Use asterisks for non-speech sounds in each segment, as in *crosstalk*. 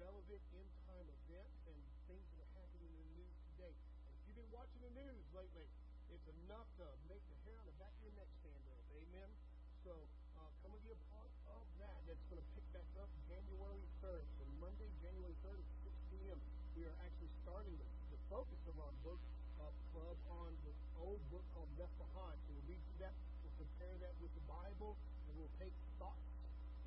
relevant end time events and things that are happening in the news today. And if you've been watching the news lately, it's enough to make the hair on the back of your neck stand up. Amen. So uh, come and be a part of that. That's going to pick back up January 3rd. So Monday, January 3rd at 6 p.m. We are actually starting the, the focus of our book uh, club on the old book called Left Behind. So we'll read through that. We'll compare that with the Bible, and we'll take thoughts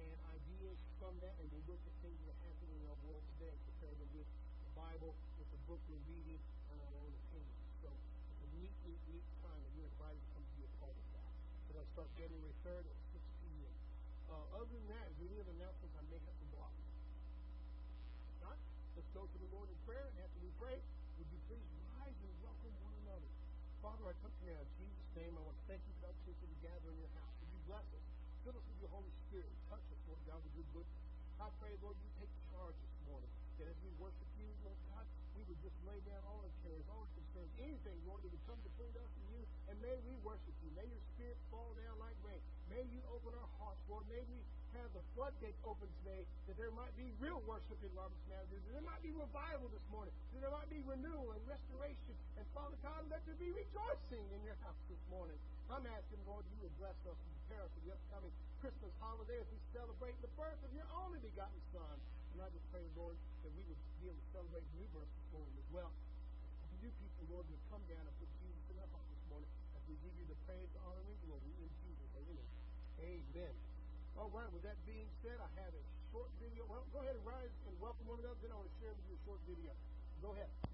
and ideas from that, and we'll look at things that are happening in our world today and compare them with the Bible, with the book we're reading, and our own opinions. So it's a neat, neat, neat time, and you're invited to come be a part of that. So that'll start January 3rd at 6 p.m. Uh, other than that, there any other announcements I may have to block? If not, let's go to the Lord in prayer, and after we pray, would you please rise and welcome one another? Father, I come to you in Jesus' name. I want to thank you for the opportunity to gather in your house. Would you bless us? Fill us with your Holy Spirit. Touch us, Lord God, with your goodness. I pray, Lord, you take charge this morning. That as we worship you, Lord God, we would just lay down all our cares, all our concerns, anything, Lord, that would come between us and you. And may we worship you. May your spirit fall down like rain. May you open our hearts, Lord. May we have the floodgates open today that there might be real worship in Robertson Avenue. That there might be revival this morning. That there might be renewal and restoration. And Father God, let there be rejoicing in your house this morning. I'm asking, Lord, you would bless us and prepare us for the upcoming Christmas holiday as we celebrate the birth of your only begotten Son. And I just pray, Lord, that we would be able to celebrate the new birth this morning as well. And you people, Lord, would come down and put Jesus in our heart this morning as we give you the praise, honor, and glory in Jesus' name. Amen. All right, with that being said, I have a short video. Well, go ahead and rise and welcome one another. Then I want to share with you a short video. Go ahead.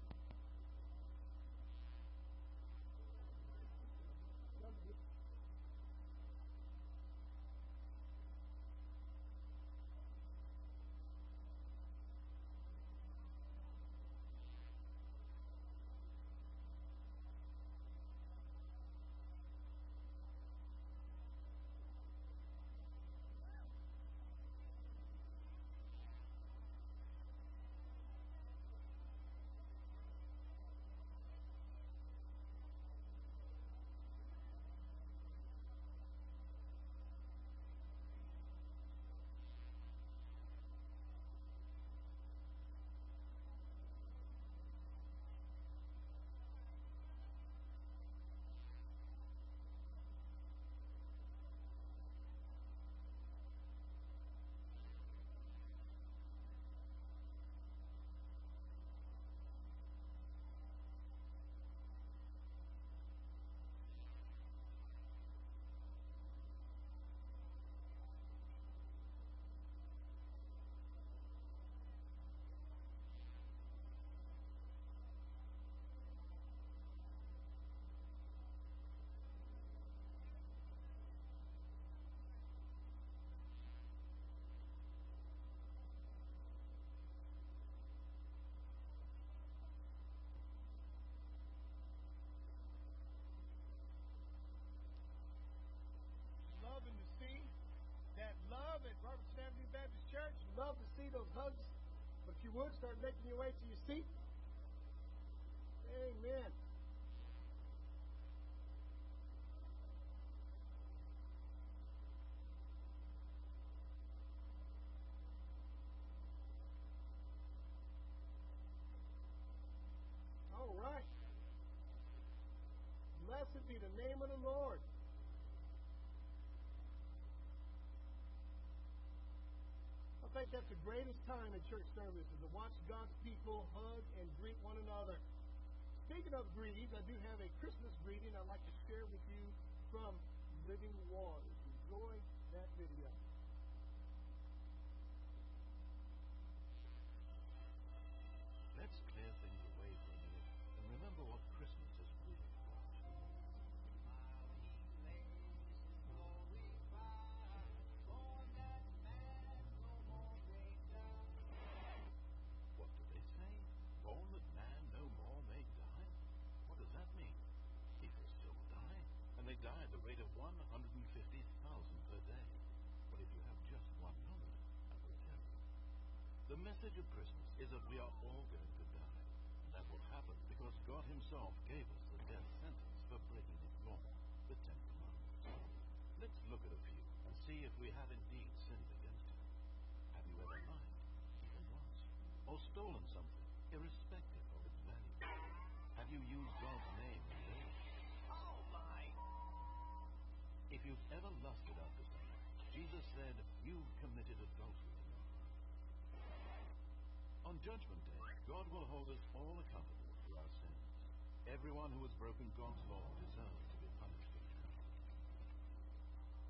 You would, start making your way to your seat. Amen. All right. Blessed be the name of the Lord. Think that's the greatest time in church service is to watch God's people hug and greet one another. Speaking of greetings, I do have a Christmas greeting I'd like to share with you from Living Waters. Enjoy that video. message of Christmas is that we are all going to die. That will happen because God himself gave us the death sentence for breaking his law, the Ten Commandments. Let's look at a few and see if we have indeed sinned against him. Have you ever lied, even once, or stolen something, irrespective of its value? Have you used God's name in vain? Oh, my! If you've ever lusted after someone, Jesus said, you've committed adultery. On Judgment Day, God will hold us all accountable for our sins. Everyone who has broken God's law deserves to be punished.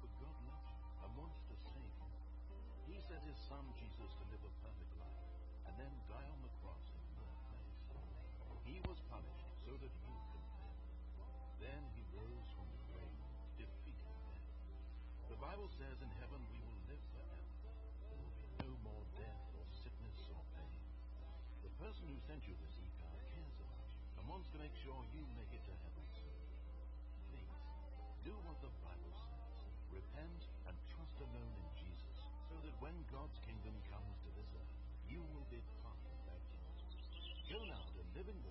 But God loves you and wants to save you. He sent his son Jesus to to make sure you make it to heaven. Please, do what the Bible says. Repent and trust alone in Jesus so that when God's kingdom comes to this earth, you will be part of that kingdom. Go now to livingwaters.com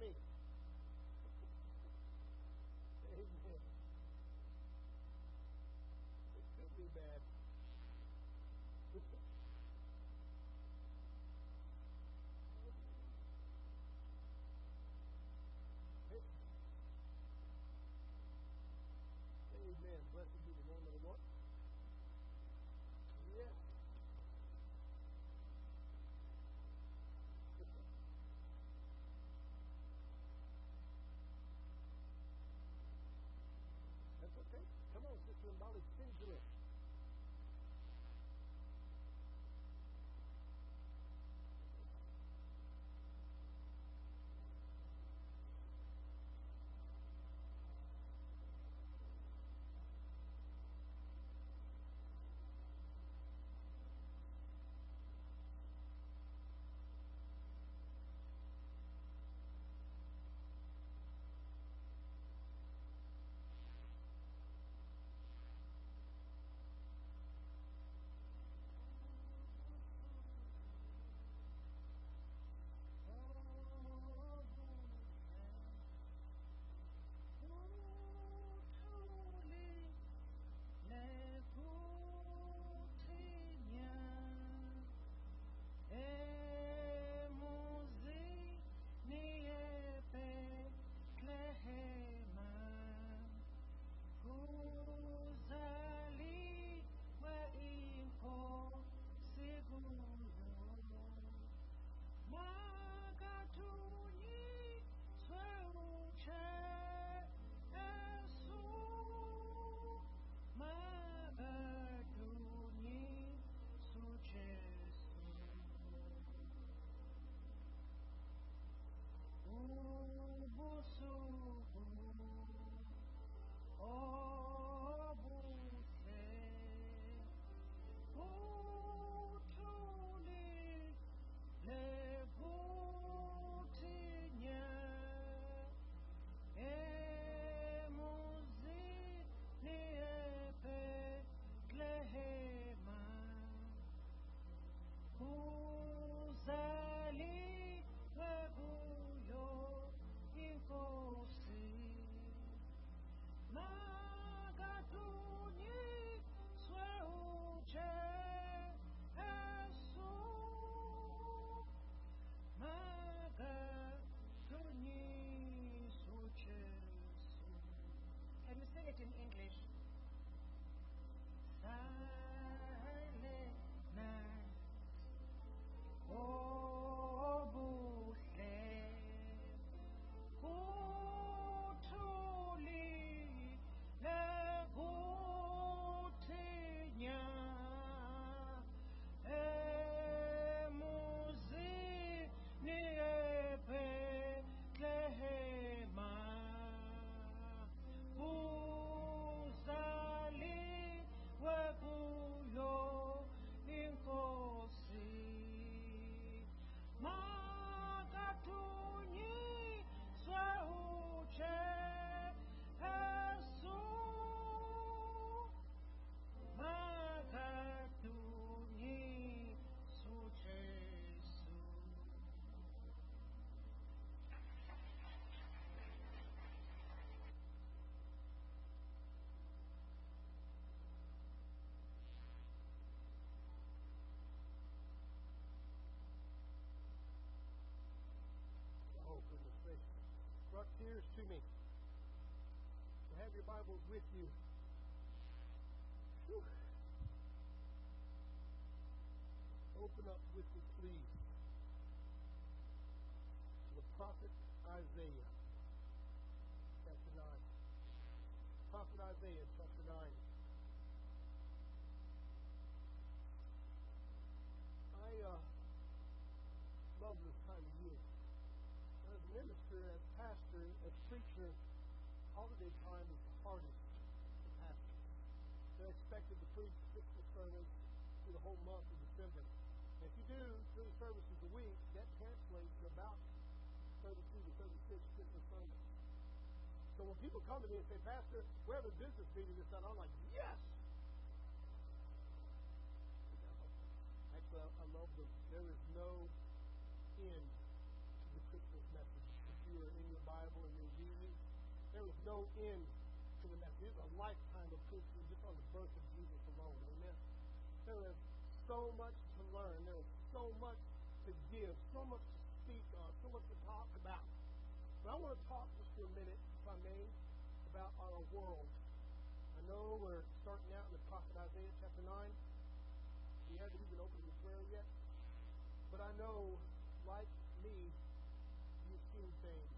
me. To me. So have your Bibles with you. Whew. Open up with me, please. The prophet Isaiah, chapter 9. Prophet Isaiah, chapter 9. I uh, love this time of year. As a minister, as as preacher, holiday time is the hardest to pastor. They're expected to preach six sermons through the whole month of December. And if you do three services a week, that translates to about 32 to 36 Christmas sermons. So when people come to me and say, Pastor, we have a business meeting this night, I'm like, yes! Actually, I love them. There is no end to the Christmas message. If you are in your Bible and you're reading, there is no end to the message. It's a lifetime of preaching just on the birth of Jesus alone. Amen. There is so much to learn. There is so much to give, so much to speak on, so much to talk about. But I want to talk just for a minute, if I may, about our world. I know we're starting out in the prophet Isaiah chapter 9. We haven't even opened the prayer yet. But I know, like me, you've seen things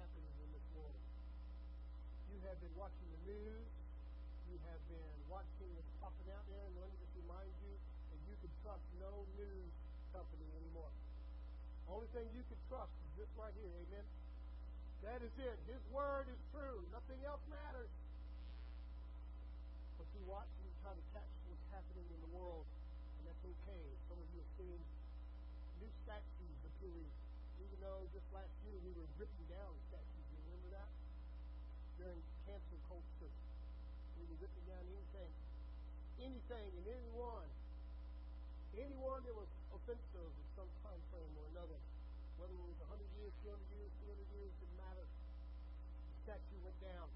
happening in this world. You have been watching the news. You have been watching what's popping out there. And let me just remind you that you can trust no news company anymore. Only thing you can trust is this right here. Amen. That is it. His word is true. Nothing else matters. But you watch and you try to catch what's happening in the world, and that's okay. Some of you have seen new statues appearing, even though just last year we were ripping down statues. You remember that? During cancel culture, ripping down anything, anything and anyone, anyone that was offensive in some time frame or another. Whether it was 100 years, 200 years, 300 years, didn't matter. The statue went down.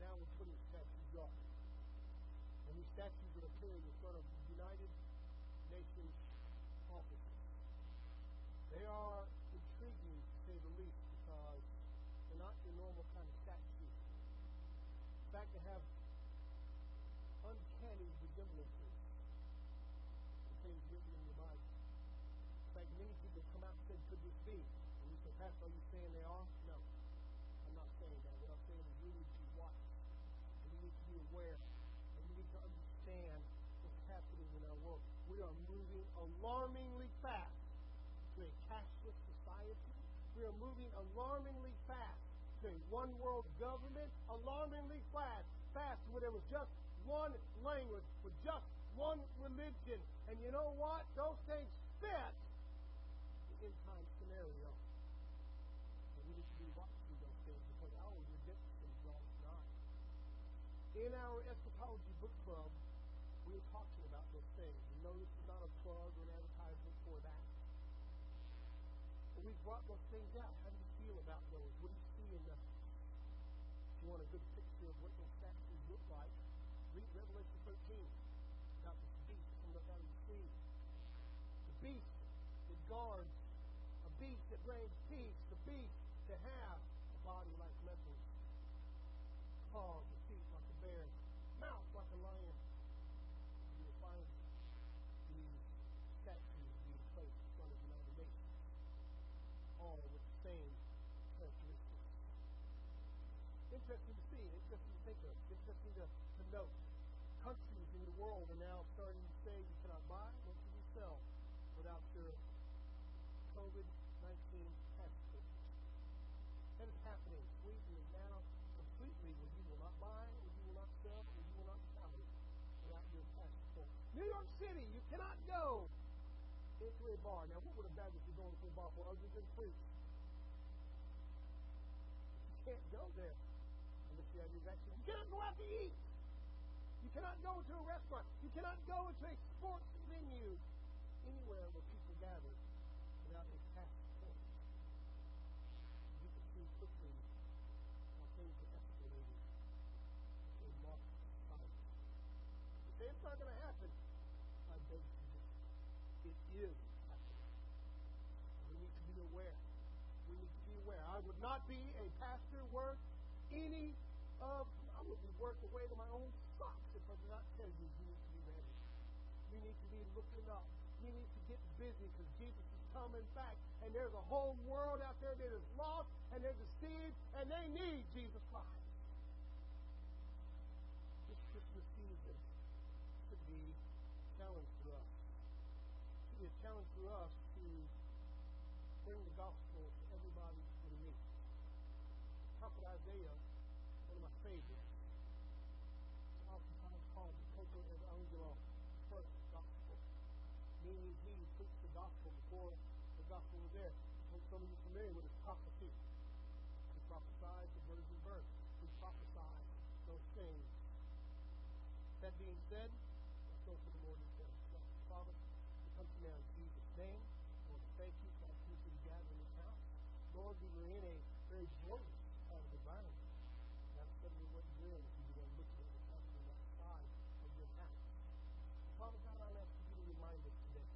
Now we're putting statues up. And these statues are appearing in front of the United Nations offices. They are intriguing, to say the least, because they're not your normal kind of statues. In fact, they have uncanny resemblances to things written in the Bible. In fact, many people come out and say, could this be? And you say, Pastor, are you saying they are? No. I'm not saying that. What I'm saying is we need to watch. And we need to be aware. And we need to understand what's happening in our world. We are moving alarmingly fast to a cashless society. We are moving alarmingly fast to a one world government, alarmingly fast, fast where there was just one language, with just one religion. And you know what? Those things fit the end time scenario. And we need to be watching those things because our redemption draws nigh. In our eschatology book club, we are talking about those things. You know, this is not a plug or an advertisement for that. But we've brought those things out. How do you feel about those? What do you see in them? If you want a good picture of what those statues look like, read Revelation 13 about this beast coming up out the sea. The beast that guards a beast that brings peace, the beast to have a body like leopards, claws and feet like a bear, mouth like a lion. You will find these statues being placed in front of the United Nations, all with the same characteristics. Interesting to see, interesting to of, interesting to, to note. Countries in the world are now starting to say you cannot buy, nor can you sell without your COVID 19 passport. That is happening. Sweden is now completely where you will not buy, where you will not sell, where you will not travel without your passport. New York City, you cannot go into a bar. Now, what would a bad if you're going to a bar for other than preach? You can't go there unless you have. You cannot go out to eat. You cannot go to a restaurant. You cannot go into a sports venue anywhere where people gather without a passport. You can see quickly how things are escalating to a marked society. You it's not going to happen. I beg to differ. It is happening. We need to be aware. We need to be aware. I would not be a pastor worth any of, I would be worth the weight of my own socks if I did not tell you you need to be ready. You need to be looking up. You need to get busy because Jesus is coming back. And there's a whole world out there that is lost and they're deceived and they need Jesus Christ. This Christmas season should be a challenge for us. It be a challenge for us to bring the gospel to everybody we meet. Prophet Isaiah, one of my favorites, is oftentimes called the Coco Evangelo, first gospel. Meaning he preached the gospel before the gospel was there. Some of you familiar with his prophecy. He prophesied the virgin birth. He prophesied those things. That being said, let's go to the Lord in prayer. Father, we come to now in Jesus' name. Lord, thank you for opportunity to gather in this house. Lord, we were in a very joyous part of environment. That's suddenly what you're in if you began looking at what's happening outside of your house. Father God, I'll ask you to remind us today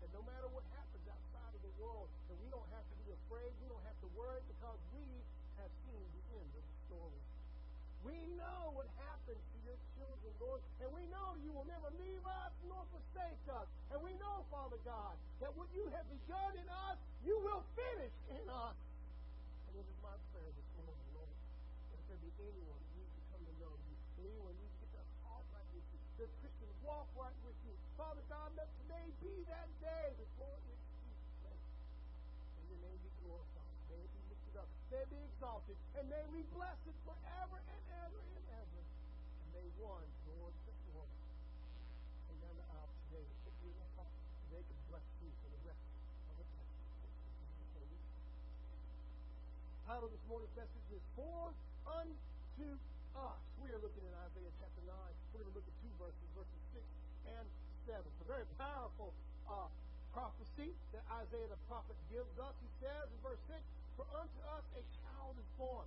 that no matter what happens outside of the world, that we don't have to be afraid, we don't have to worry, because we have seen the end of the story. We know what happens to Lord, and we know you will never leave us nor forsake us. And we know, Father God, that what you have begun in us, you will finish in us. And it is my prayer this morning, Lord, that if there be anyone who needs to come to know you, anyone who needs to get their heart right with you, their Christian walk right with you, Father God, let today be that day before late. And be glorified. May be lifted up. May it be exalted. And may we bless it forever and one, Lord, just one, come down the aisle today and put you their heart. They can bless you for the rest of the time. Title this morning's message is For Unto Us. We are looking at Isaiah chapter 9. We're going to look at two verses, verses 6 and 7. It's a very powerful uh, prophecy that Isaiah the prophet gives us. He says in verse 6, For unto us a child is born,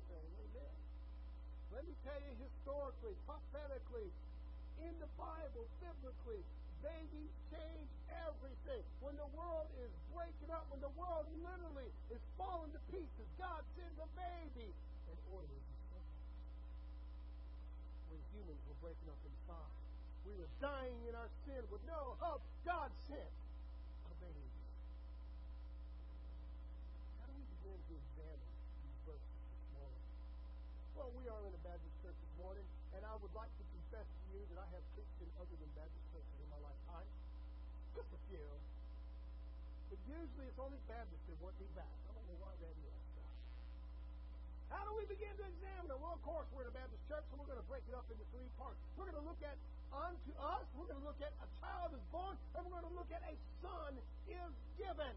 Amen. Let me tell you historically, prophetically, in the Bible, biblically, babies change everything. When the world is breaking up, when the world literally is falling to pieces, God sends a baby in order to. When humans were breaking up inside, we were dying in our sin with no hope. God sent a baby. How do we begin to examine these verses this morning? Well, we are in a Baptist church this morning, and I would like to confess to you that I have preached in other than Baptist churches in my lifetime. Just a few. But usually it's only Baptists that want me back. I don't know why that is. How do we begin to examine it? Well, of course, we're in a Baptist church, so we're going to break it up into three parts. We're going to look at unto us, we're going to look at a child is born, and we're going to look at a son is given.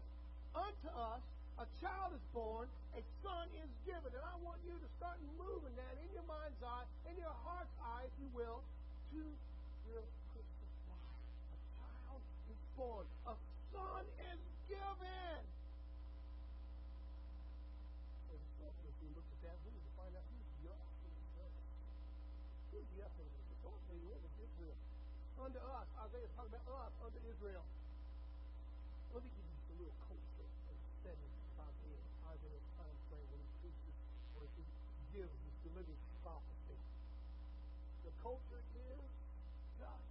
Unto us, a child is born, a son is given. And I want you to start moving that in your mind's eye, in your heart's eye, if you will, to your Christmas life. A child is born, a son is given. If we look at that, we need to find out who's. Who's it was Israel. Unto us, talking about us, unto Israel. Let me give you just a little culture and setting about Isaiah's time frame when he preaches or he gives this delivering prophecy. The culture is just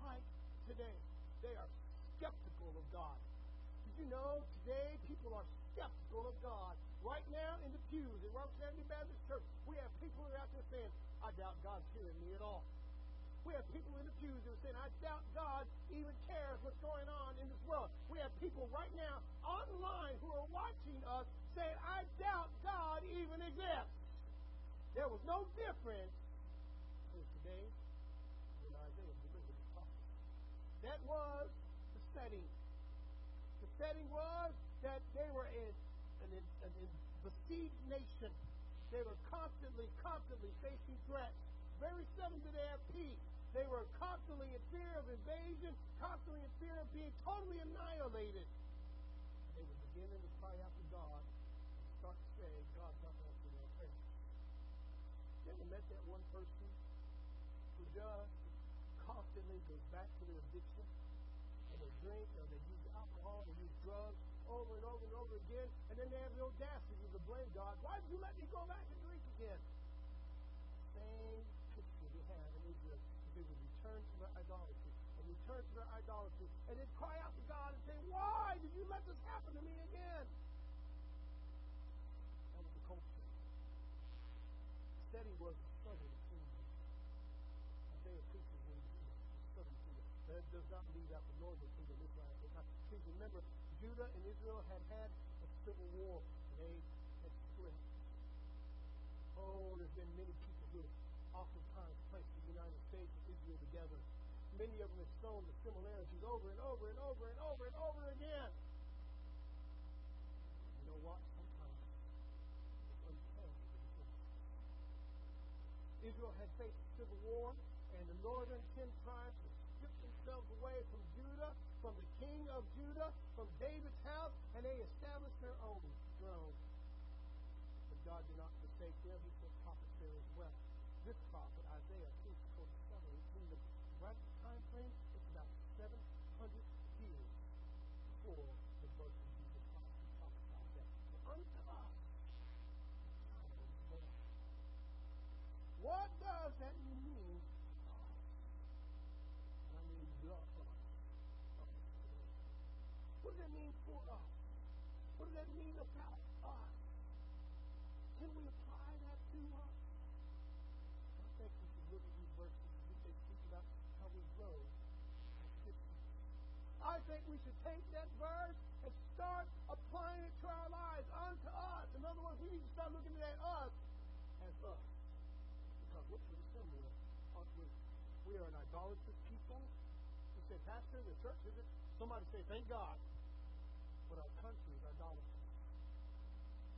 like today. They are skeptical of God. Did you know today people are skeptical of God? Right now in the pews at Sandy Baptist Church, we have people who are out there saying, I doubt God's hearing me at all. We have people in the pews who are saying, I doubt God even cares what's going on in this world. We have people right now online who are watching us saying, I doubt God even exists. There was no difference between today when Isaiah. That was the setting. Setting was that they were in an, an, an besieged nation. They were constantly, constantly facing threats. Very seldom did they have peace. They were constantly in fear of invasion, constantly in fear of being totally annihilated. They were beginning to cry out to God and start to say, God's not answering their prayers. You ever met that one person who just constantly goes back to their addiction and they drink or they use alcohol, they use drugs, over and over and over again, and then they have the audacity to blame God. Why did you let me go back and drink again? Same picture they have in Israel. They would return to their idolatry and return to their idolatry and then cry out to God and say, Why did you let this happen to me again? That was the culture. Steady was the southern kingdom. Isaiah preaches in the southern kingdom. That does not leave out the northern kingdom, Israel. Please remember, Judah and Israel had had a civil war. They had split. Oh, there's been many people who have oftentimes placed the United States and Israel together. Many of them have shown the similarities over and over and over and over and over again. You know what? Sometimes it's unfair Israel had faced civil war, and the northern ten of Judah, from David's house, and they established their own throne. But God did not forsake them. He sent prophets there as well. This prophet, Isaiah, preached for the southern kingdom. Right time frame, it's about 700 years before the birth of Jesus Christ. He prophesied that. So unto us, what does that mean? I mean, the what that us? What does that mean about us? Can we apply that to us? I think we should look at these verses and we speak about how we grow. I think we should take that verse and start applying it to our lives, unto us. In other words, we need to start looking at us as us. Because we're pretty similar, aren't we? We are an idolatrous people. You say, Pastor, the church is it? Somebody say, thank God but our country is idolatry.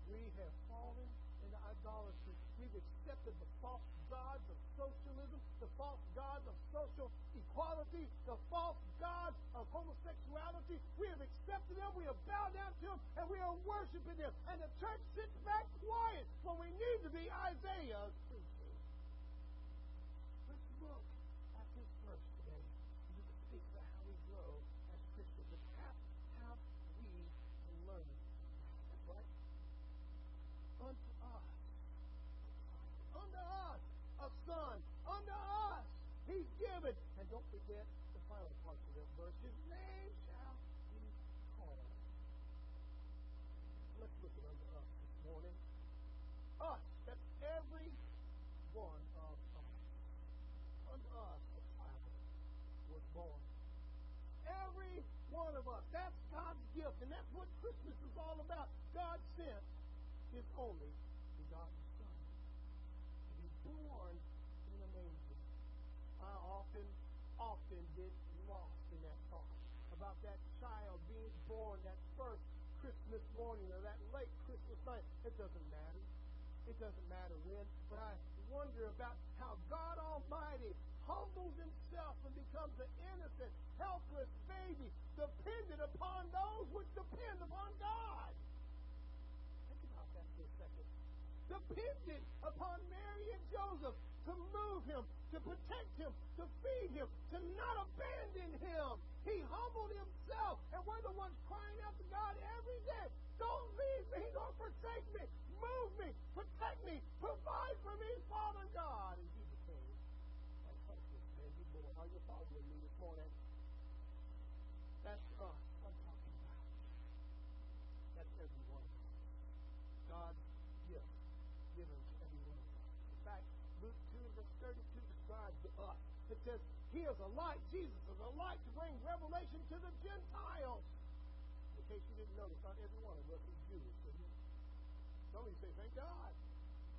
We have fallen into idolatry. We've accepted the false gods of socialism, the false gods of social equality, the false gods of homosexuality. We have accepted them, we have bowed down to them, and we are worshiping them. And the church sits back quiet when we need to be Isaiah's preaching. Let's look at this verse today. We can speak about how we grow as Christians. It's unto us. Unto us a son. Unto us he's given. And don't forget the final part of that verse. His name shall be called. Let's look at unto us this morning. Us. That's every one of us. Unto us a child was born. Every one of us. That's God's gift. And that's what Christmas is all about. God sent his only begotten Son to be born in a manger. I often, often get lost in that thought about that child being born that first Christmas morning or that late Christmas night. It doesn't matter. It doesn't matter when, but I wonder about how God Almighty humbles himself and becomes an innocent, helpless baby, dependent upon those which depend upon God Think about that for a second. Dependent upon Mary and Joseph to move him, to protect him, to feed him, to not abandon him. He humbled himself, and we're the ones crying out to God every day. Don't leave me, don't forsake me, move me, protect me, provide for me, Father God. And he became a helpless man. He born. Are you following me this morning? That's uh, us. I'm talking about. That's everyone. God's gift given to everyone. In fact, Luke 2 verse 32 describes to us uh, It says, He is a light. Jesus is a light to bring revelation to the Gentiles. In case you didn't notice, not every one of us is Jewish. Some of say, Thank God.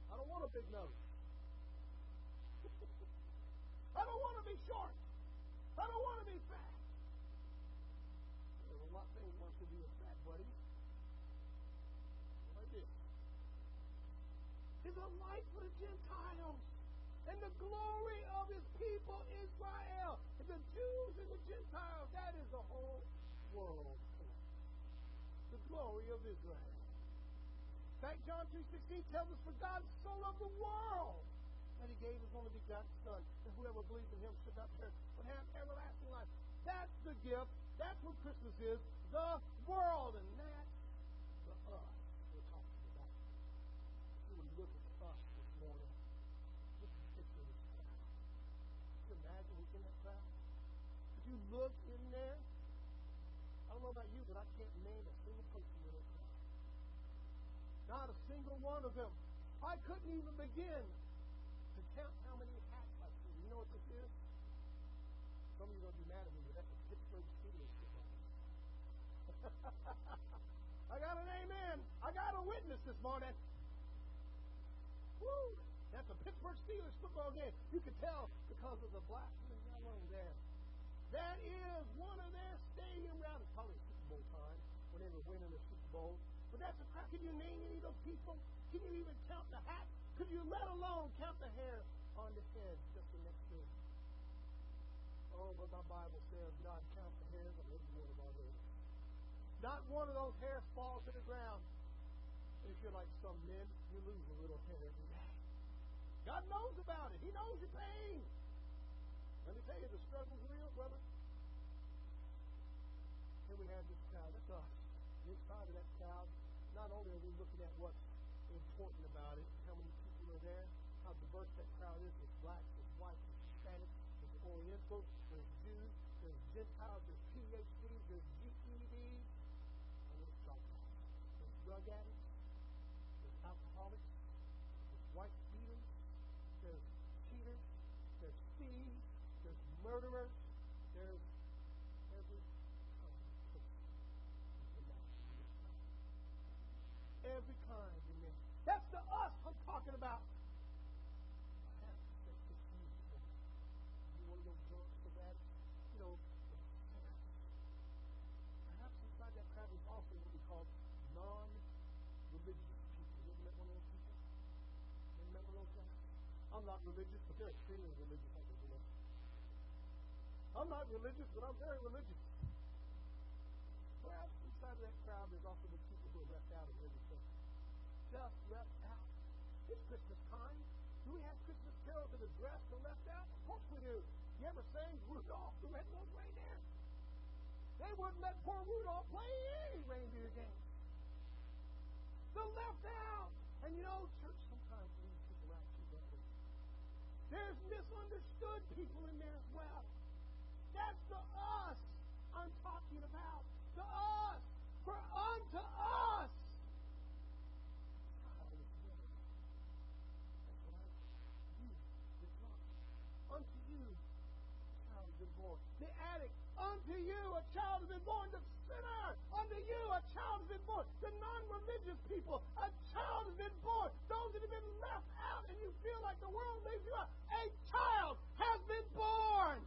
I don't want a big nose. *laughs* I don't want to be short. I don't want to be fat. There's a lot of things one could be fat, buddy. Like this. Is a light for the Gentiles and the glory of his people Israel. The Jews and the Gentiles, that is the whole world. The glory of Israel. Fact, John 3.16 tells us, For God so loved the world that he gave his only begotten Son, that whoever believes in him should not perish, but have everlasting life. That's the gift. That's what Christmas is. The world. And that's the us we're talking about. You would look at us this morning, look at the picture of this crowd. Could you imagine who's in that crowd? Could you look in there? I don't know about you, but I can't name a single person in that crowd. Not a single one of them. I couldn't even begin to count how many hats I see. You know what this is? Some of you are going to be mad at me, but that's a Pittsburgh Steelers. *laughs* I got an amen. I got a witness this morning. Woo! That's a Pittsburgh Steelers football game. You can tell because of the black and yellow there. That is one of their stadium rounds. It's probably Super Bowl time when they were winning the Super Bowl. But that's crowd. Can you name any of those people? Can you even count the hats? Could you let alone count the hair on the head just the next day? Oh, but my Bible says God counts the hairs on every one of our heads. Not one of those hairs falls to the ground. If you're like some men, you lose a little hair every day. God knows about it. He knows your pain. Let me tell you, the struggle's real, brother. Here we have this crowd. That's us. Uh, Inside of that crowd, not only are we looking at what's important about it, how many people are there, how diverse that crowd is. There's blacks, there's whites, there's Hispanics, there's Orientals, there's Jews, there's Gentiles, there's PhDs, there's GEDs, and there's dropouts. There's drug addicts, there's alcoholics, there's wife beaters, there's cheaters, there's thieves, there's murderers, there's every kind of person in the Every kind in there. That's the us I'm talking about. Perhaps that's just you. You want to go drunk so bad? You know, perhaps inside that crowd is also what we call non-religious people. You ever met one of those people? You remember those guys? I'm not religious, but they're extremely religious. I think, you know. I'm not religious, but I'm very religious. Perhaps inside of that crowd there's also the people who are left out of everything. Just left out. It's Christmas time. Do we have Christmas carols that are dressed or left out? Of course we do. You ever sang Rudolph the Red-Nosed Reindeer? They wouldn't let poor Rudolph play any reindeer game. They're left out. And you know, church sometimes leaves people out too, don't? There's misunderstood people in there as well. That's the us I'm talking about. To us. For unto us. Unto you, a child has been born. The addict, unto you, a child has been born. The sinner, unto you, a child has been born. The non-religious people, a child has been born. Those that have been left out and you feel like the world leaves you out, a child has been born.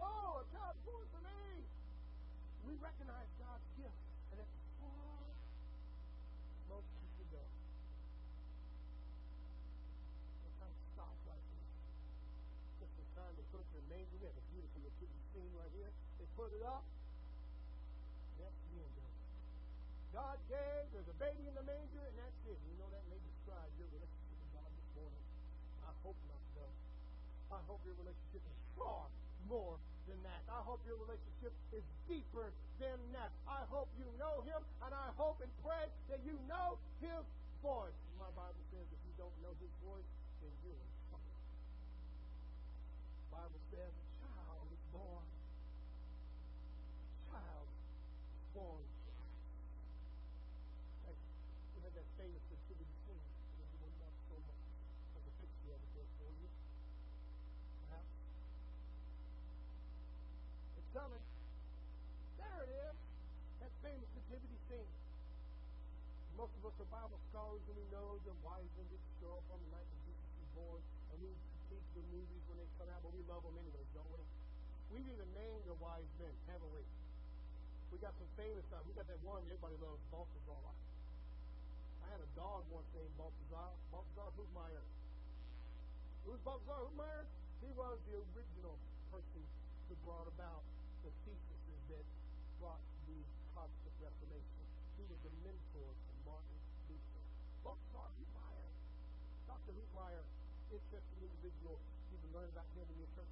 Oh, a child's born for me. We recognize God's gift. And that's far most people don't. Sometimes stop right there. Just the their manger. We have a beautiful nativity scene right here. They put it up. That's the end of it. God gave, there's a baby in the manger, and that's it. You know that may describe your relationship with God this morning. I hope not, though. I hope your relationship is far more than that. I hope your relationship is deeper than that. I hope you know Him, and I hope and pray that you know His voice. My Bible says if you don't know His voice, Bible says a child is born. A child is born. That's, we have that famous nativity scene that you will love so much. There's a picture of it there for you. Perhaps. It's coming. There it is. That famous nativity scene. Most of us are Bible scholars and we know the wise and rich show up on the night of Jesus was born and we the movies when they come out, but we love them anyway, don't we? We've even named the wise men, we? We got some famous stuff. We got that one everybody loves, Balthazar. I had a dog once named Balthazar. Balthazar Hubmaier. Who's Balthazar Hubmaier? He was the original person who brought about the theses that brought the Protestant Reformation. He was the mentor to Martin Luther. Balthazar Hubmaier. Dr. Hubmaier, interesting individual. You can learn about him in your church.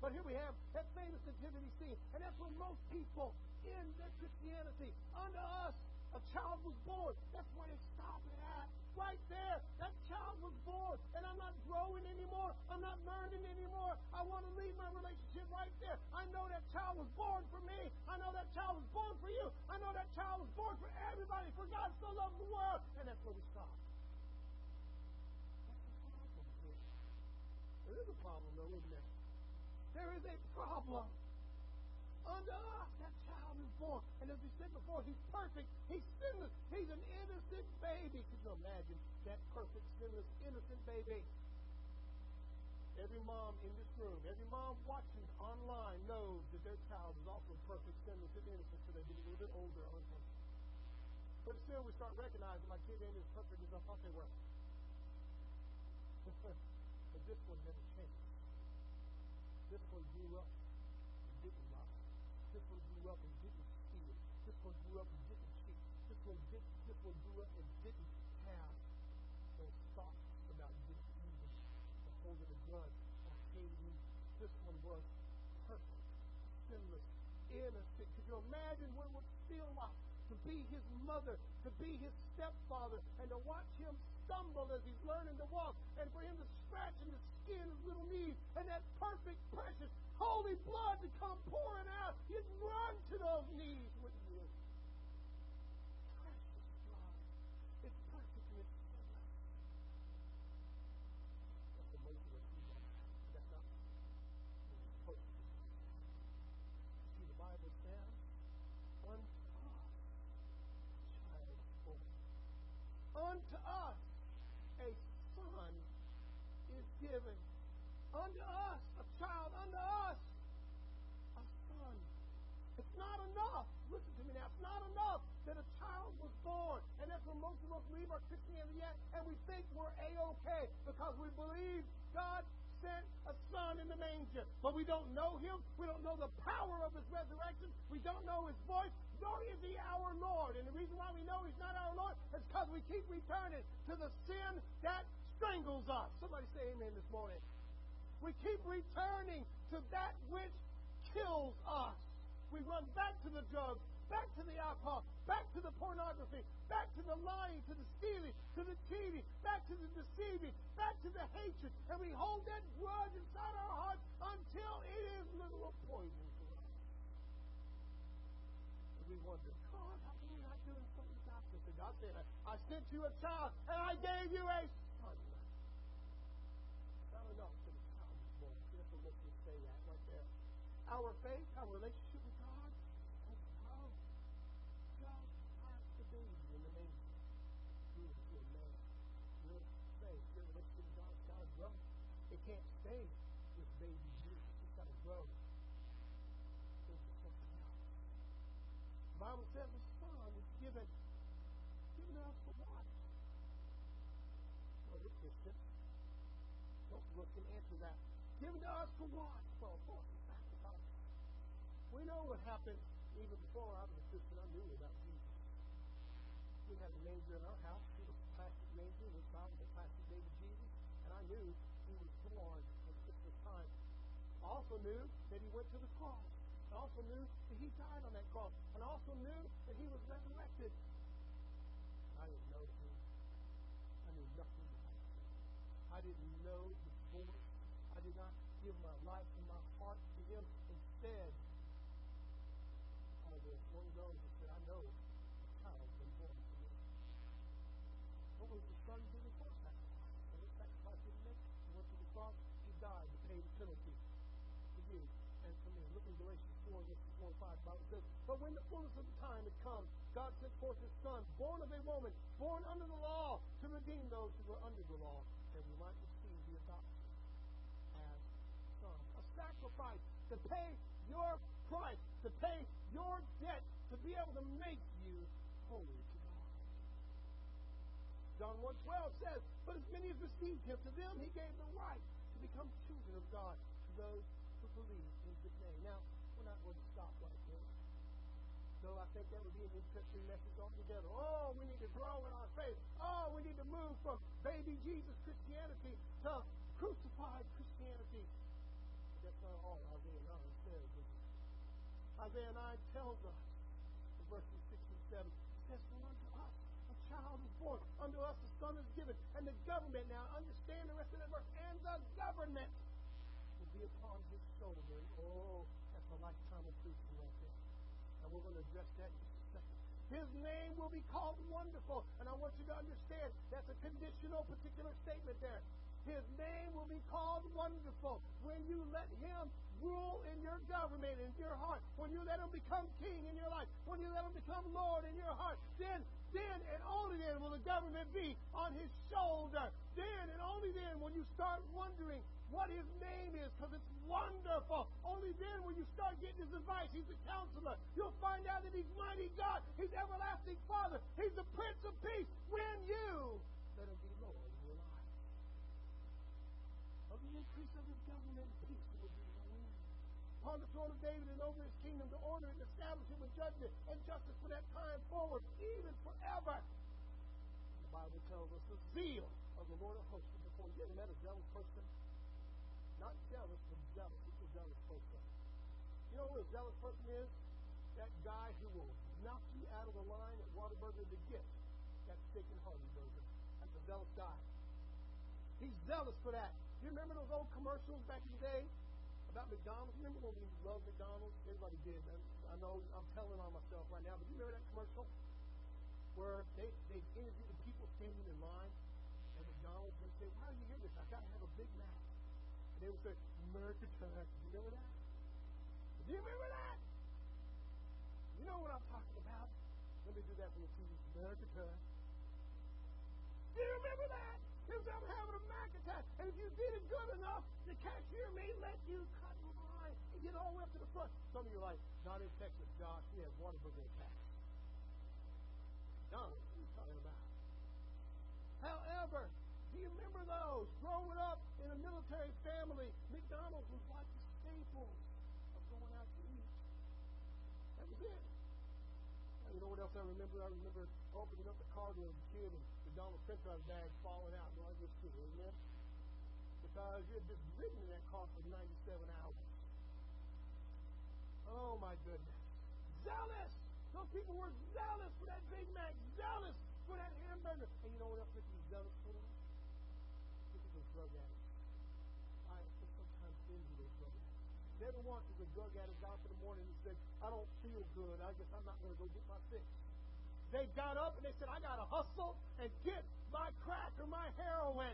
But here we have that famous nativity scene, and that's where most people in their Christianity, unto us a child was born. That's where they stop it at. Right there. That child was born. And I'm not growing anymore. I'm not learning anymore. I want to leave my relationship right there. I know that child was born for me. I know that child was born for you. I know that child was born for everybody. For God so loved the world. And that's where we stop. There is a problem, though, isn't there? There is a problem. Unto us, that child is born. And as we said before, he's perfect. He's sinless. He's an innocent baby. Could you imagine that perfect, sinless, innocent baby? Every mom in this room, every mom watching online knows that their child is also perfect, sinless, and innocent, so they get a little bit older But still, we start recognizing my kid ain't as perfect as I thought they were. *laughs* this one never changed. This one grew up and didn't lie. This one grew up and didn't steal. This one grew up and didn't cheat. This one did, this one grew up and didn't have those thoughts about didn't even or holding a grudge or hating. This one was perfect, sinless, innocent. Could you imagine what it would feel like to be his mother, to be his stepfather, and to watch him stumble as he's learning to walk, and for him to scratch and to skin his little knees, and that perfect, precious, holy blood to come pouring out. You'd run to those knees, wouldn't you? Precious blood. It's perfect and it's sinless. That's the most of us do that. That's not perfect. See, the Bible says, unto us a child is born. Unto us a son is given. Unto us a child, unto us a son. It's not enough. Listen to me now. It's not enough that a child was born. And that's where most of us leave our Christianity at. And we think we're A-OK because we believe God sent a son in the manger. But we don't know him. We don't know the power of his resurrection. We don't know his voice. Nor is he our Lord. And the reason why we know he's not our Lord is because we keep returning to the sin that strangles us. Somebody say amen this morning. We keep returning to that which kills us. We run back to the drugs, back to the alcohol, back to the pornography, back to the lying, to the stealing, to the cheating, back to the deceiving, back to the hatred, and we hold that grudge inside our hearts until it is little poison for us. And we wonder, God, how come you're not doing something about this? And God said, I sent you a child, and I gave you a son. Not enough for the child was born. You have to look and say that right there. Our faith, our relationship with God, oh, has grown. Just as the baby in the grew into a man. Your faith, your relationship with God, has got to grow. It can't stay with baby Jesus. It's got to grow Bible says the Son is given to us for what? The Christian. Don't look and answer that. Given to us for what? Well, of course, it's sacrifice. We know what happened even before I was a Christian. I knew about Jesus. We had a manger in our house. It was a plastic manger. We found a plastic baby Jesus. And I knew he was born at Christmas time. I also knew that he went to the cross. I also knew that he died on that cross. And I also knew that he was resurrected. I didn't know him. I knew nothing. I didn't know his voice. I did not give my life and my heart to him. Instead, I was one of those that said, I know a child been born to me. What was the son doing for sacrifice? And what sacrifice did he make? He went to the cross, he died to pay the penalty for you and come in. Look in Galatians 4, verses 4 and 5. The Bible says, But when the fullness of the time had come, God sent forth his Son, born of a woman, born under the law, to redeem those who were under the law, that we might receive the adoption as sons. A sacrifice to pay your price, to pay your debt, to be able to make you holy to God. John 1.12 says, But as many as received him, to them he gave the right to become children of God, to those who believe in his name. Now, we're not going to stop right Though I think that would be an interesting message altogether. Oh, we need to grow in our faith. Oh, we need to move from baby Jesus Christianity to crucified Christianity. But that's not all Isaiah 9 says. Isaiah 9 tells us, in verses 6 and 7, it says, For unto us a child is born, unto us a son is given, and the government, now understand the rest of that verse, and the government will be upon his shoulder. Oh, that's a lifetime of preaching right there. And we're going to address that in just a second. His name will be called wonderful. And I want you to understand that's a conditional particular statement there. His name will be called wonderful when you let him rule in your government, in your heart, when you let him become king in your life, when you let him become Lord in your heart, then, then and only then will the government be on his shoulder. Then and only then will you start wondering what his name is because it's wonderful. Only then will you start getting his advice. He's a counselor. You'll find out that he's mighty God. He's everlasting Father. He's the Prince of Peace when you let him be Lord in your life. Of the increase of his government, peace Upon the throne of David and over his kingdom to order it and establish it with judgment and justice for that time forward, even forever. The Bible tells us the zeal of the Lord of hosts before you. Ever met a zealous person? Not jealous, but zealous. What's a zealous person? You know what a zealous person is? That guy who will knock you out of the line at Whataburger to get that steak and hearty burger. That's a zealous guy. He's zealous for that. Do you remember those old commercials back in the day about McDonald's? Remember when we loved McDonald's? Everybody did. I know I'm telling on myself right now, but you remember that commercial where they they interview the people standing in line at McDonald's and say, "Why are you here this? I got to have a Big Mac." And they would say, America. Do you remember that? Do you remember that? You know what I'm talking about? Let me do that for the TV. America Time. Do you remember that? Was ever having a Mac attack. And if you did it good enough, the cashier may let you and get all the way up to the front. Some of you are like, not in Texas, Josh. We have Whataburger attacks. No, what are you talking about? However, do you remember those? Growing up in a military family, McDonald's was like the staple of going out to eat. That was it. And you know what else I remember? I remember opening up the car to a kid and McDonald's french fries bag falling out all this too, isn't it? Because you had just ridden in that car for 97 hours. Oh my goodness. Zealous! Those people were zealous for that Big Mac, zealous for that hamburger. And you know what else they were zealous for? Look at those drug addicts. I sometimes envy those drug addicts. Never once was a drug addict out in the morning and said, I don't feel good. I guess I'm not going to go get my fix. They got up and they said, I got to hustle and get my crack or my heroin.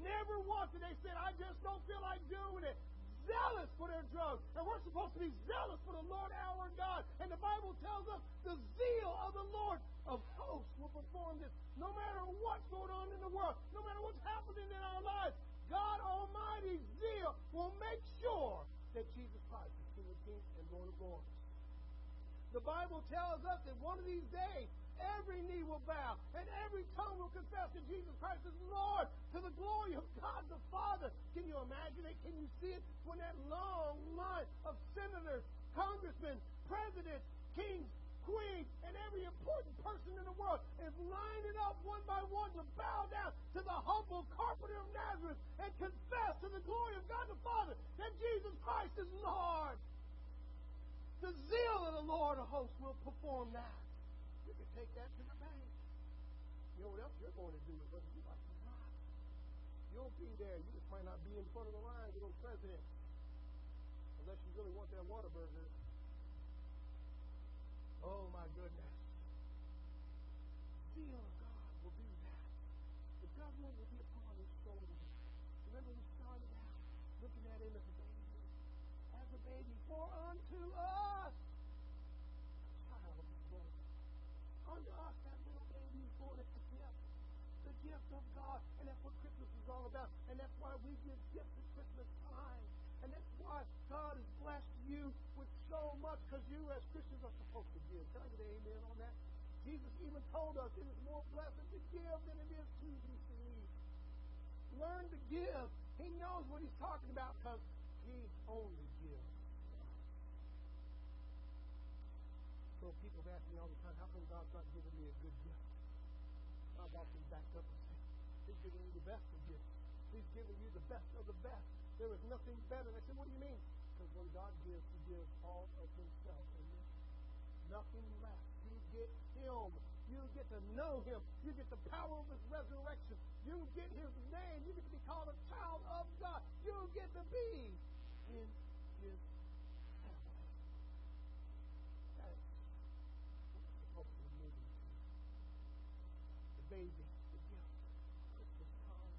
Never once did they said, I just don't feel like doing it. Zealous for their drugs. And we're supposed to be zealous for the Lord our God. And the Bible tells us the zeal of the Lord of hosts will perform this. No matter what's going on in the world, no matter what's happening in our lives, God Almighty's zeal will make sure that Jesus Christ is King of Kings and Lord of Lords. The Bible tells us that one of these days, every knee will bow and every tongue will confess that Jesus Christ is Lord to the glory of God the Father. Can you imagine it? Can you see it? When that long line of senators, congressmen, presidents, kings, queens, and every important person in the world is lining up one by one to bow down to the humble carpenter of Nazareth and confess to the glory of God the Father that Jesus Christ is Lord. The zeal of the Lord of hosts will perform that. You can take that to the bank. You know what else you're going to do you like it or not. You'll be there. You just might not be in front of the line with those presidents. Unless you really want that Whataburger. Oh my goodness. Zeal of God will do that. The government will be upon his shoulders. Remember we started out looking at him as a baby, as a baby, for unto us a child is born. Unto us that little baby is born. It's a gift. The gift of God. And that's what Christmas is all about. And that's why we give gifts at Christmas time. And that's why God has blessed you with so much, because you as Christians are supposed to give. Can I get an amen on that? Jesus even told us it is more blessed to give than it is to receive. Learn to give. He knows what he's talking about because he only gives. So people ask me all the time, how come God's not giving me a good gift? I've often backed up and giving you the best of gifts. He's giving you the best of the best. There is nothing better. They said, what do you mean? Because when God gives, He gives all of Himself. Amen. Nothing less. You get Him. You get to know Him. You get the power of His resurrection. You get His name. You get to be called a child of God. You get to be in His family. That's what we're supposed to be moving to. The baby, the gift, Christmas time.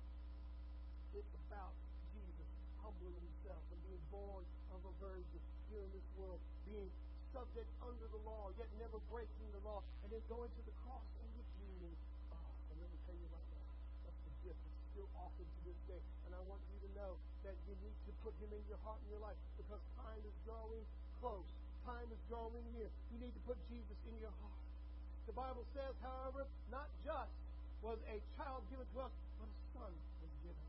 It's about Jesus humbling himself and being born of a virgin here in this world, being subject under the law, yet never breaking the law, and then going to the cross and redeeming. Oh, and let me tell you right now, that's the gift that's still offered to this day. And I want you to know that you need to put him in your heart and your life because time is drawing close. Time is drawing near. You need to put Jesus in your heart. The Bible says, however, not just was a child given to us, but a son was given.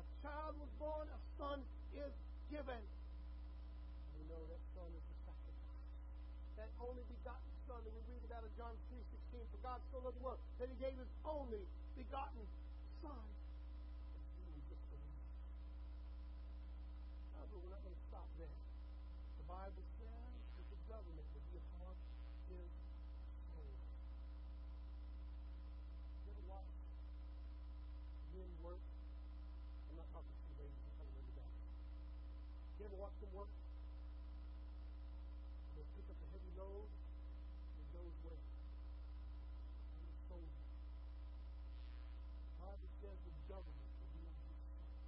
A child was born, a son is given. Know that son is the sacrifice. That only begotten son that we read about in John 3.16, for God so loved the world that he gave his only begotten son. However, we're not going to stop there. The Bible says that the government will be upon his. You ladies, I'm. You ever watch them work? They pick up a heavy load, and it goes where? On the shoulder. The Bible says the government will be on his shoulders.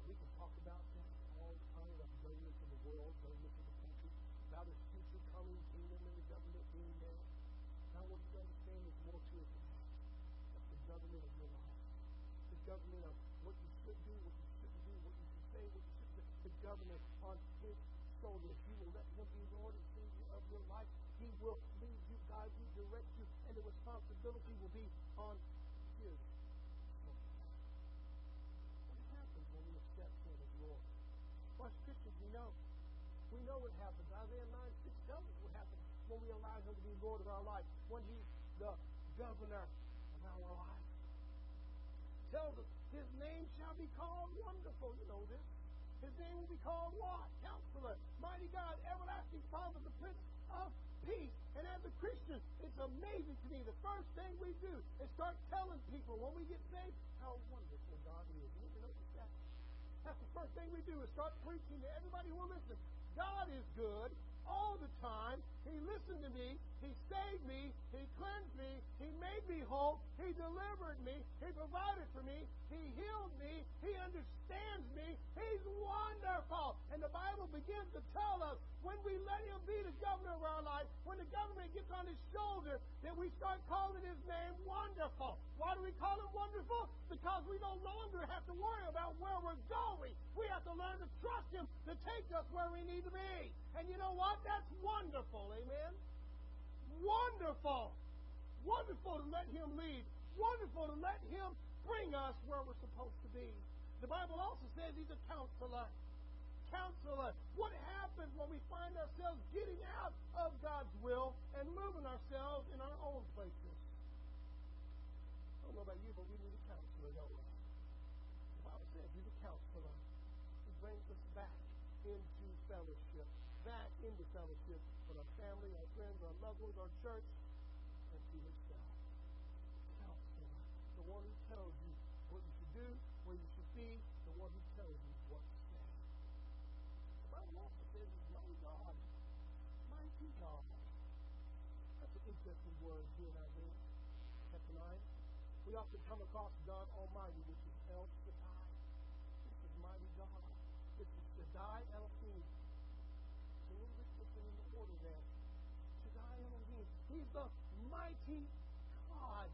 And we can talk about that all the time, about the governments of the world, governments of the country, about his future coming kingdom and the government being there. Now what you understand is more to it than that. That's the government of your life. The government of what you should do, what you shouldn't do, what you should say, what you shouldn't say. The government on his shoulder. If you will let him be Lord and Savior of your life, he will lead you, guide you, direct you, and the responsibility will be on his shoulders. What happens when we accept him as Lord? Well, as Christians, we know. We know what happens. Isaiah 9 6 tells us what allow him to be Lord of our life, when he's the governor of our life. Tells us his name shall be called wonderful. You know this. His name will be called what? Counselor, mighty God, everlasting Father, the Prince of Peace. And as a Christian, it's amazing to me. The first thing we do is start telling people when we get saved how wonderful God is. You ever notice that? That's the first thing we do is start preaching to everybody who will listen. God is good all the time. He listened to me. He saved me. He cleansed me. He made me whole. He delivered me. He provided for me. He healed me. He understands me. He's wonderful. And the Bible begins to tell us when we let Him be the governor of our life, when the government gets on His shoulder, that we start calling His name wonderful. Why do we call Him wonderful? Because we no longer have to worry about where we're going. We have to learn to trust Him to take us where we need to be. And you know what? That's wonderful. Amen? Wonderful. Wonderful to let Him lead. Wonderful to let Him bring us where we're supposed to be. The Bible also says He's a counselor. Counselor. What happens when we find ourselves getting out of God's will and moving ourselves in our own places? I don't know about you, but we need a counselor, don't we? The Bible says He's a counselor. He brings us back into fellowship, back into fellowship our family, our friends, our loved ones, our church, and to Himself. Counselor, the one who tells you what you should do, where you should be, the one who tells you what to say. Bible also says mighty God. Mighty God. That's an interesting word here in Isaiah chapter 9. We often come across God Almighty, which is El Shaddai. This is mighty God. This is Shaddai little bit He's the mighty God.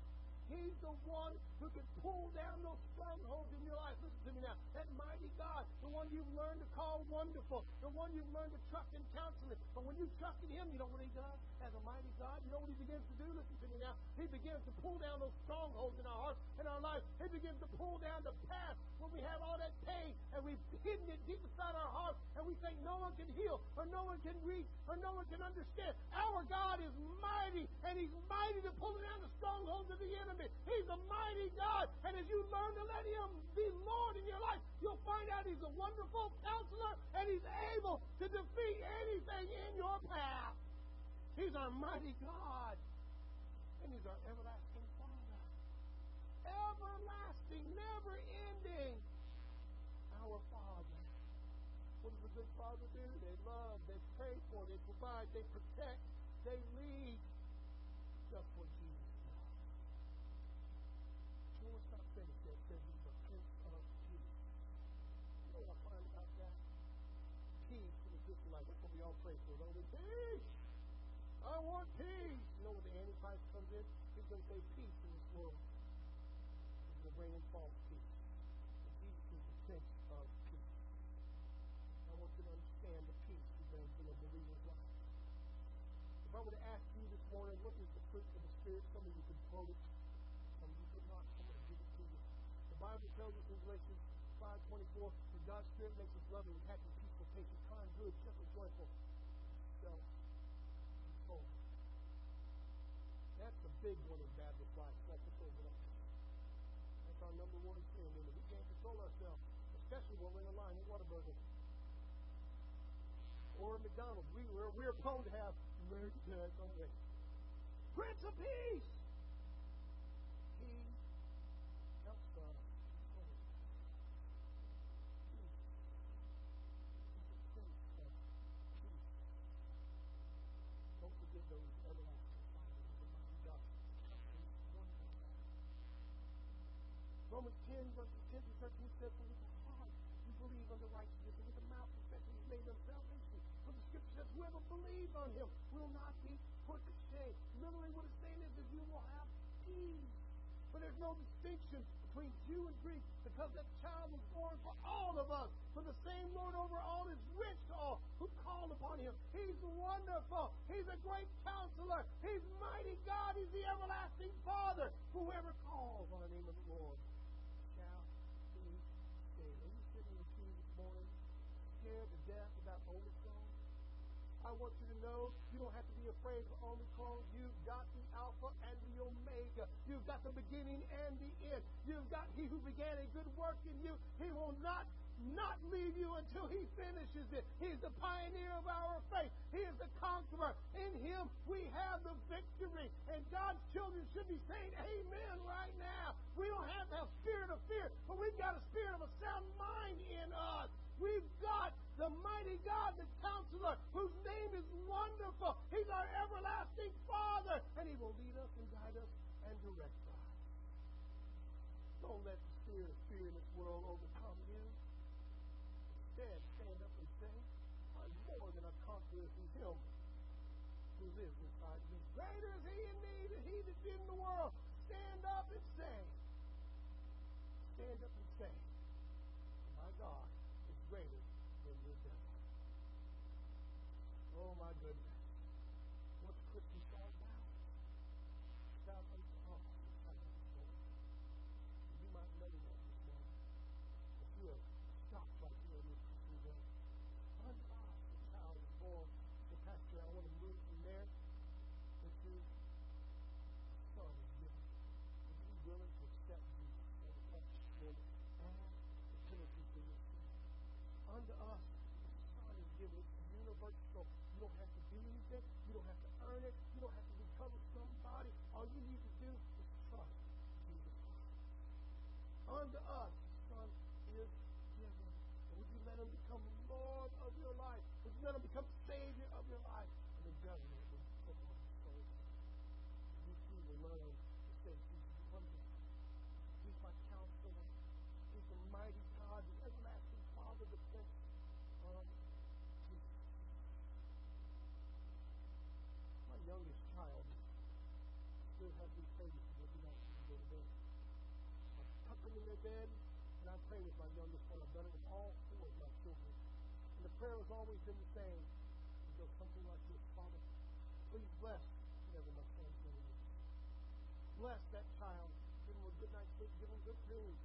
He's the one who can pull down those strongholds in your life. Listen to me now. That mighty God, the one you've learned to call wonderful, the one you've learned to trust in counseling. But when you trust in Him, you know what He does as a mighty God? You know what He begins to do? Listen to me now. He begins to pull down those strongholds in our hearts and our life. He begins to pull down the past when we have all that pain and we've hidden it deep inside our hearts and we think no one can heal or no one can reach or no one can understand. Our God is mighty and He's mighty to pull down the strongholds of the enemy He's a mighty God. And as you learn to let Him be Lord in your life, you'll find out He's a wonderful counselor and He's able to defeat anything in your path. He's our mighty God. And He's our everlasting Father. Everlasting, never ending. Our Father. What does a good father do? They love, they pray for, they provide, they protect, they lead. Just what Jesus almost not finished yet. Says he's the Prince of Peace. You know what I find about that? Peace in the Christian life. That's what we all pray for, don't we? Peace! I want peace! You know when the Antichrist comes in? He's going to say peace in this world. To bring in false peace. Jesus is the Prince of Peace. I want you to understand the peace he brings in a believer's life. If I were to ask you this morning, what is the fruit of the Spirit? Some of you could quote it. Some of you could not. Some of you could it. The Bible tells us in Galatians 5.24 that God's Spirit makes us loving, happy, peaceful, patient, kind, good, gentle, joyful, self-control. That's the big one in Baptist life, self-control. That's our number one sin. And we can't control ourselves, when we're in a line at Whataburger. Or McDonald's. We, we're, we're prone to have? Prince of Peace! Romans 10, verses 10 to 13 says, For with the believe righteousness, and with the mouth confession is made unto salvation. For the scripture says, Whoever believes on him will not be put to shame. Literally, what it's saying is that you will have peace. But there's no distinction between Jew and Greek because that child was born for all of us. For the same Lord over all is rich to all who call upon him. He's wonderful. He's a great counselor. He's mighty God. He's the everlasting Father. Whoever calls on the name of the Lord shall be saved. Are you sitting in the pew this morning scared to death about Omicron? I want you to know you don't have to be afraid for Omicron. You've got the Alpha and the Omega. You've got the beginning and the end. You've got He who began a good work in you. He will not not leave you until he finishes it. He's the pioneer of our faith. He is the conqueror. In him we have the victory. And God's children should be saying amen right now. We don't have that spirit of fear, but we've got a spirit of a sound mind in us. We've got the mighty God, the counselor, whose name is wonderful. He's our everlasting Father, and He will lead us and guide us and direct us. Don't let the spirit of fear in this world overcome you. Instead, stand up and say, I'm more than a conqueror through Him who lives inside me. Greater is He in me than He that's in the world. Stand up and say, stand up and say, my God greater than your devil. Oh my goodness. What's Christmas all about? It's about uncommon. You might know that this morning. If you are stopped right here in this Christmas day, unlock the child is born. The pastor, I want to move from there into son is given. Is he willing to accept Jesus and touch him and the penalty for your unto us the Son is given. It's universal. You don't have to do anything. You don't have to earn it. You don't have to become somebody. All you need to do is trust Jesus. Unto us Son is given. Would you let him become Lord of your life? Would you let him become still have this faith in the United I tuck them in their bed, and I pray with my youngest son. I've done it with all four of my children. And the prayer has always been the same. It goes something like this, Father, please bless whatever my son's doing. Bless that child. Give them a good night's sleep. Give them good dreams.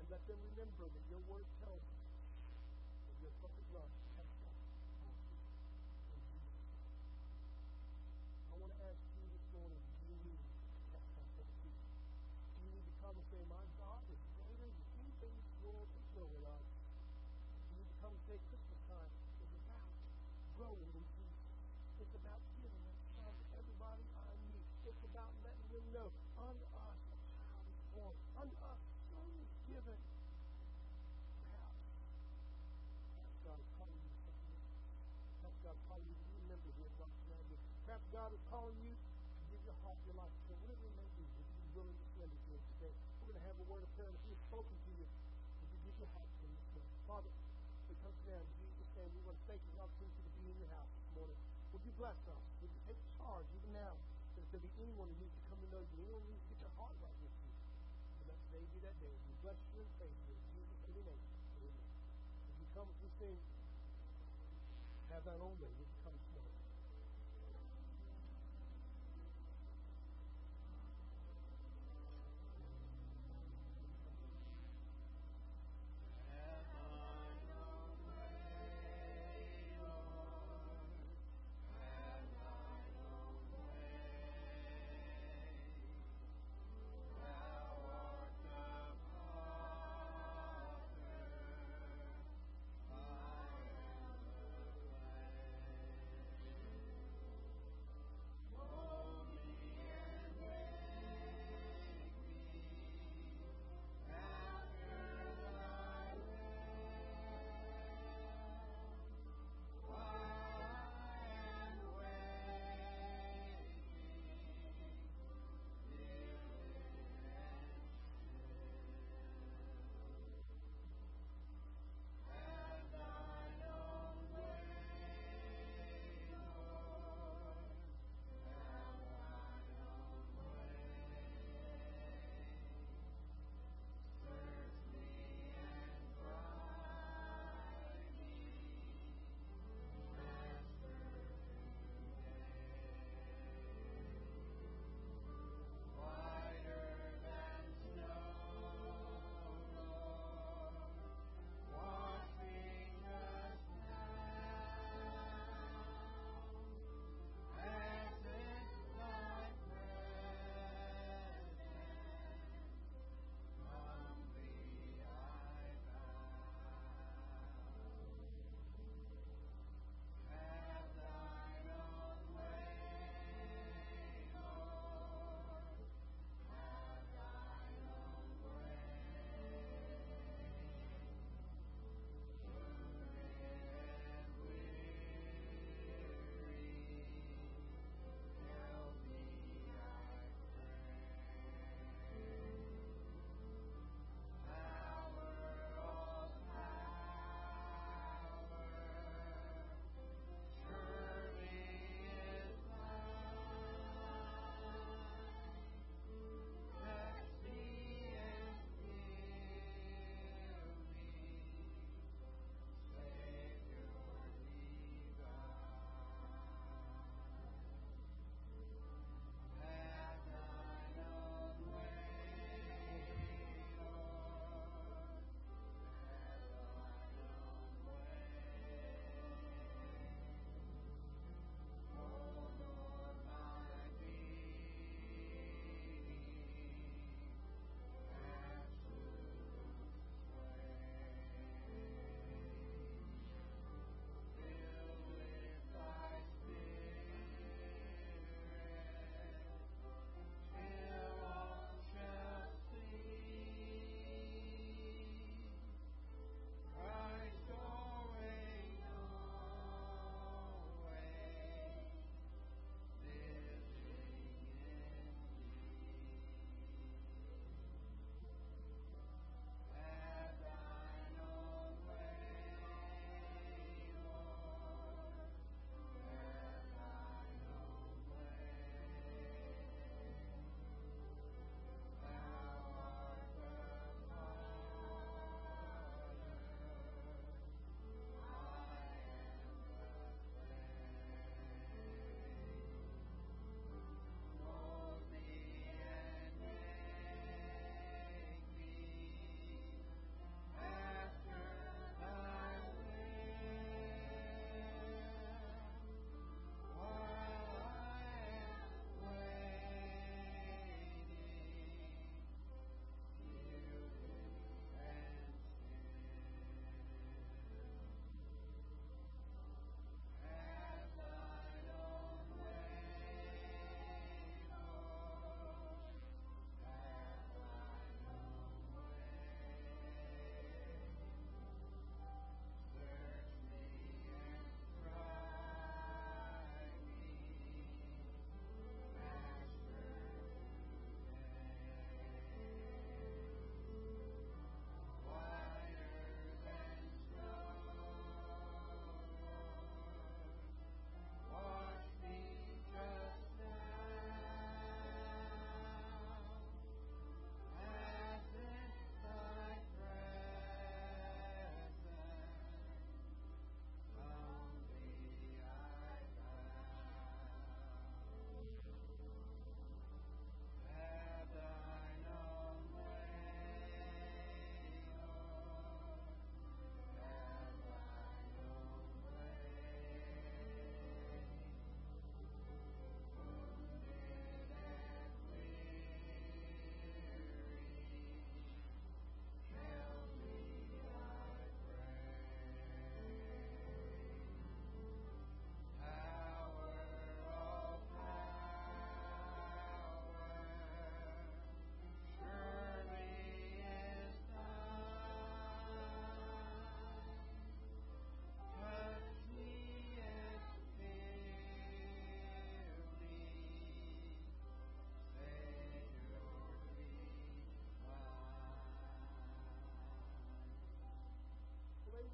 And let them remember that your word tells them that you're perfect love. To your life, to whatever it may be. Would you be willing to surrender to Him today? We're going to have a word of prayer. And if He's spoken to you, would you give your heart to Him morning? Father, we come to now in Jesus' name. We want to thank you for the opportunity to be in your house this morning. Would you bless us? Would you take charge even now? That if there be anyone who needs to come to know you, anyone who needs to get their heart right with you, and let today be that day. We bless you and praise you in Jesus' name. Amen. As you come we sing, have thine own way.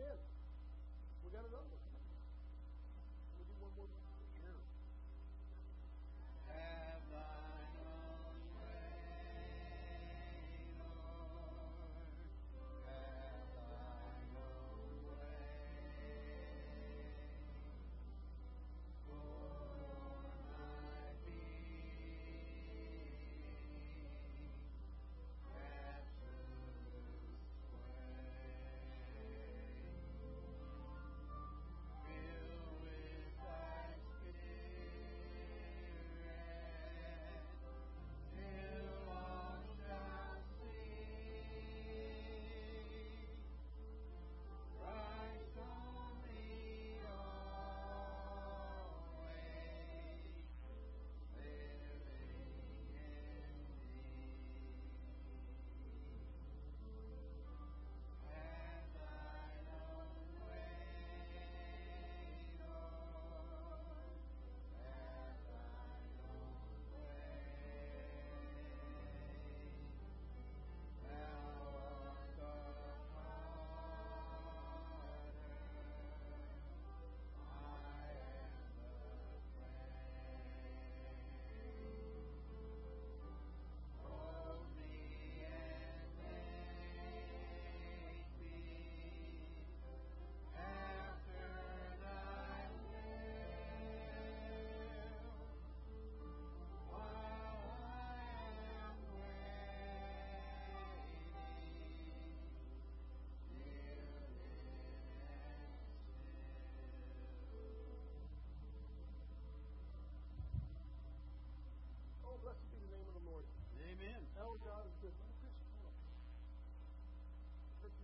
Amen.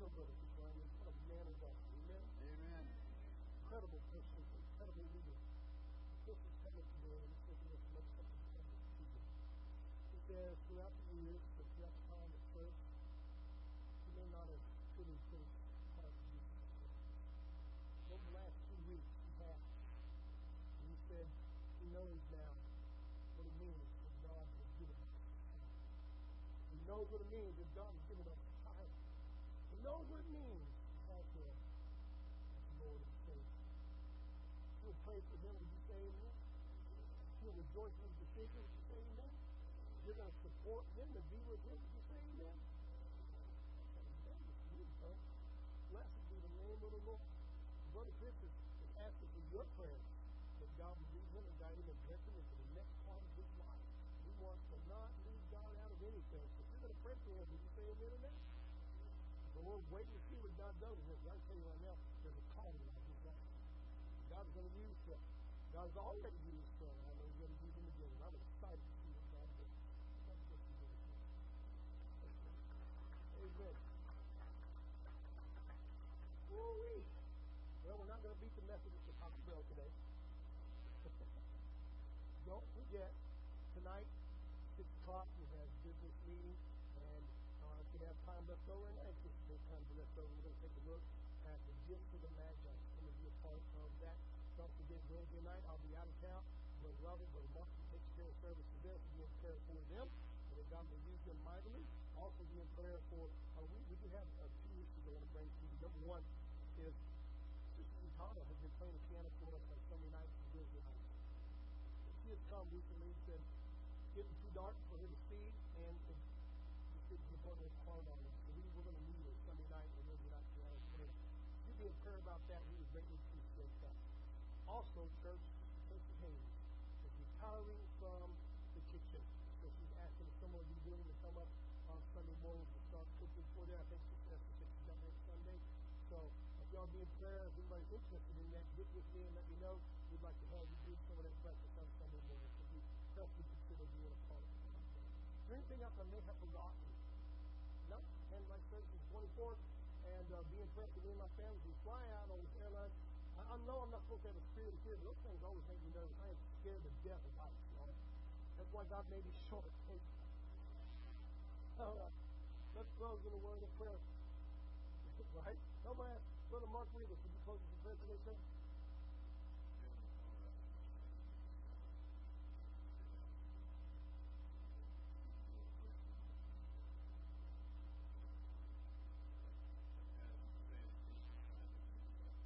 Brother, people. I mean, what a man of God. Amen. Amen. Incredible person, incredible leader. This is coming today, and it's making us much something coming to you. He says, throughout the years, the time at first, you may not have truly been part of Jesus Over the last two weeks, he has. And he said, he knows now what it means that God has given us. He knows what it means that God has given us a what it means to have him as Lord and Savior. You will pray for him, would you say amen? You will rejoice in his decision, would you say amen? You're going to support him and be with him, would you say amen? Blessed be the name of the Lord. Brother Chris is, is asking for your prayers that God will lead him and guide him and direct him into the next part of his life. We want to not leave God out of anything. So if you're going to pray for him, would you say amen to that? But we're waiting to see what God does with him. I tell you right now, there's a calling on his life. God's going to use him. God's already used him. I know he's going to use him again. And I'm excited to see what God does. God bless you, brother. Amen. Woo-wee. Well, we're not going to beat the Methodists at Taco Bell today. *laughs* Don't forget, tonight, 6 o'clock, we have business meeting. And uh, if we have time left over, and I over, we're going to take a look at the gift for the Magi. Some of you are part of that. Don't forget, Wednesday night, I'll be out of town. Brother Robert, Brother will take care of service for them. So be in prayer for them. And that God will use them mightily. Also be in prayer for, uh, we, we do have uh, two issues I want to bring to you. Number one is Sister Utana has been playing the piano for us on Sunday nights and Wednesday nights. She has come recently and said, getting too dark for her to see, and to the point where it's hard on her. So we, we're going to meet her Sunday night and Wednesday night for our prayer. You be in prayer about that. We would greatly appreciate that. Also, church, Sister Hayes is retiring from the kitchen. So she's asking if someone would be willing to come up on Sunday morning to start cooking for them. I think she said she she's done next Sunday. So if y'all be in prayer, if anybody's interested in that, get with me and let me know. We'd like to have you do some of that breakfast on Sunday morning. So we definitely consider being a part of that. Is there anything else I may have forgotten? No? And like Thursday the 24th, and uh, be in prayer me my family. We fly out on this airline. I, I know I'm not supposed to have a spirit of fear, but those things always make me nervous. I am scared to death of heights, y'all. That's why God made me short. All right. Let's close in a word of prayer. *laughs* right? Somebody ask Brother Mark Regal, could you close in prayer today?